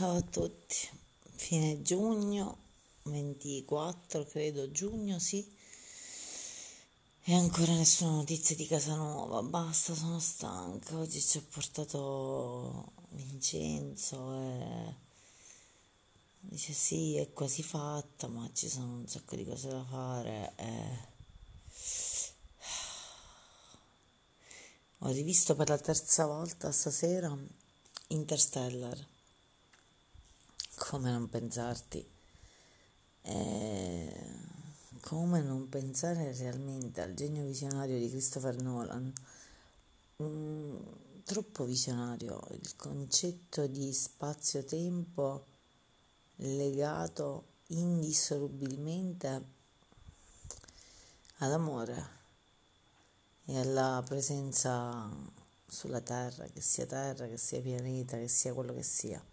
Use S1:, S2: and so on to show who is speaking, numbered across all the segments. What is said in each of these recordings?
S1: Ciao a tutti, fine giugno, 24 credo giugno, sì. E ancora nessuna notizia di casa nuova, basta, sono stanca. Oggi ci ha portato Vincenzo e dice sì, è quasi fatta, ma ci sono un sacco di cose da fare. E... Ho rivisto per la terza volta stasera Interstellar come non pensarti? Eh, come non pensare realmente al genio visionario di Christopher Nolan? Mm, troppo visionario il concetto di spazio-tempo legato indissolubilmente all'amore e alla presenza sulla Terra, che sia Terra, che sia pianeta, che sia quello che sia.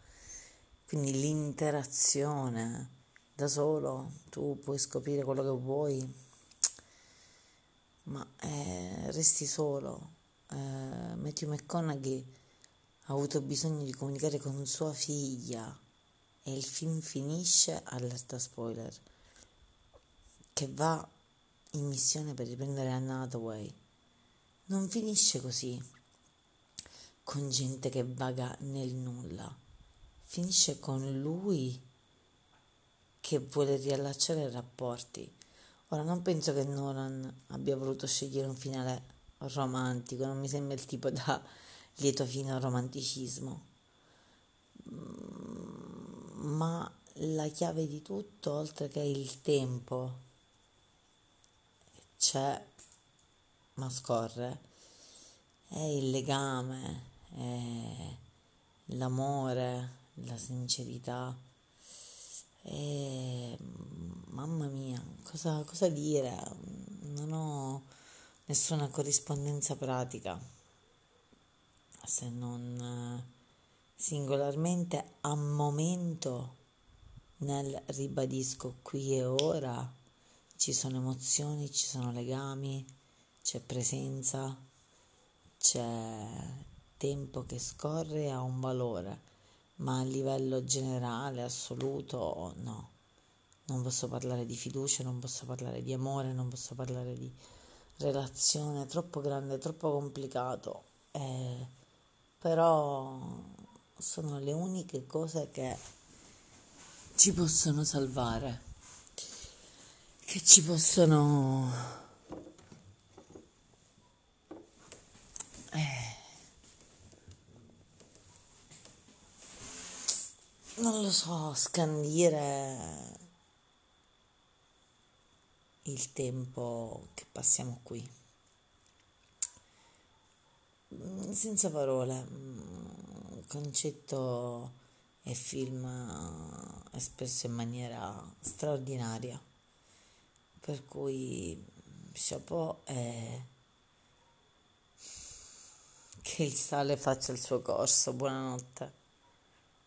S1: Quindi l'interazione da solo, tu puoi scoprire quello che vuoi, ma eh, resti solo. Eh, Matthew McConaughey ha avuto bisogno di comunicare con sua figlia e il film finisce, allerta spoiler, che va in missione per riprendere Anna Hathaway. Non finisce così, con gente che vaga nel nulla finisce con lui che vuole riallacciare i rapporti. Ora non penso che Nolan abbia voluto scegliere un finale romantico, non mi sembra il tipo da lieto fine al romanticismo. Mm, ma la chiave di tutto, oltre che il tempo, c'è, ma scorre, è il legame, è l'amore, la sincerità. E mamma mia, cosa, cosa dire? Non ho nessuna corrispondenza pratica se non singolarmente a momento nel ribadisco qui e ora ci sono emozioni, ci sono legami, c'è presenza, c'è tempo che scorre e ha un valore ma a livello generale, assoluto, no. Non posso parlare di fiducia, non posso parlare di amore, non posso parlare di relazione, troppo grande, troppo complicato. Eh, però sono le uniche cose che ci possono salvare, che ci possono... non lo so, scandire il tempo che passiamo qui. Mm, senza parole, mm, concetto e film espresso in maniera straordinaria. Per cui chapeau e che il sale faccia il suo corso. Buonanotte.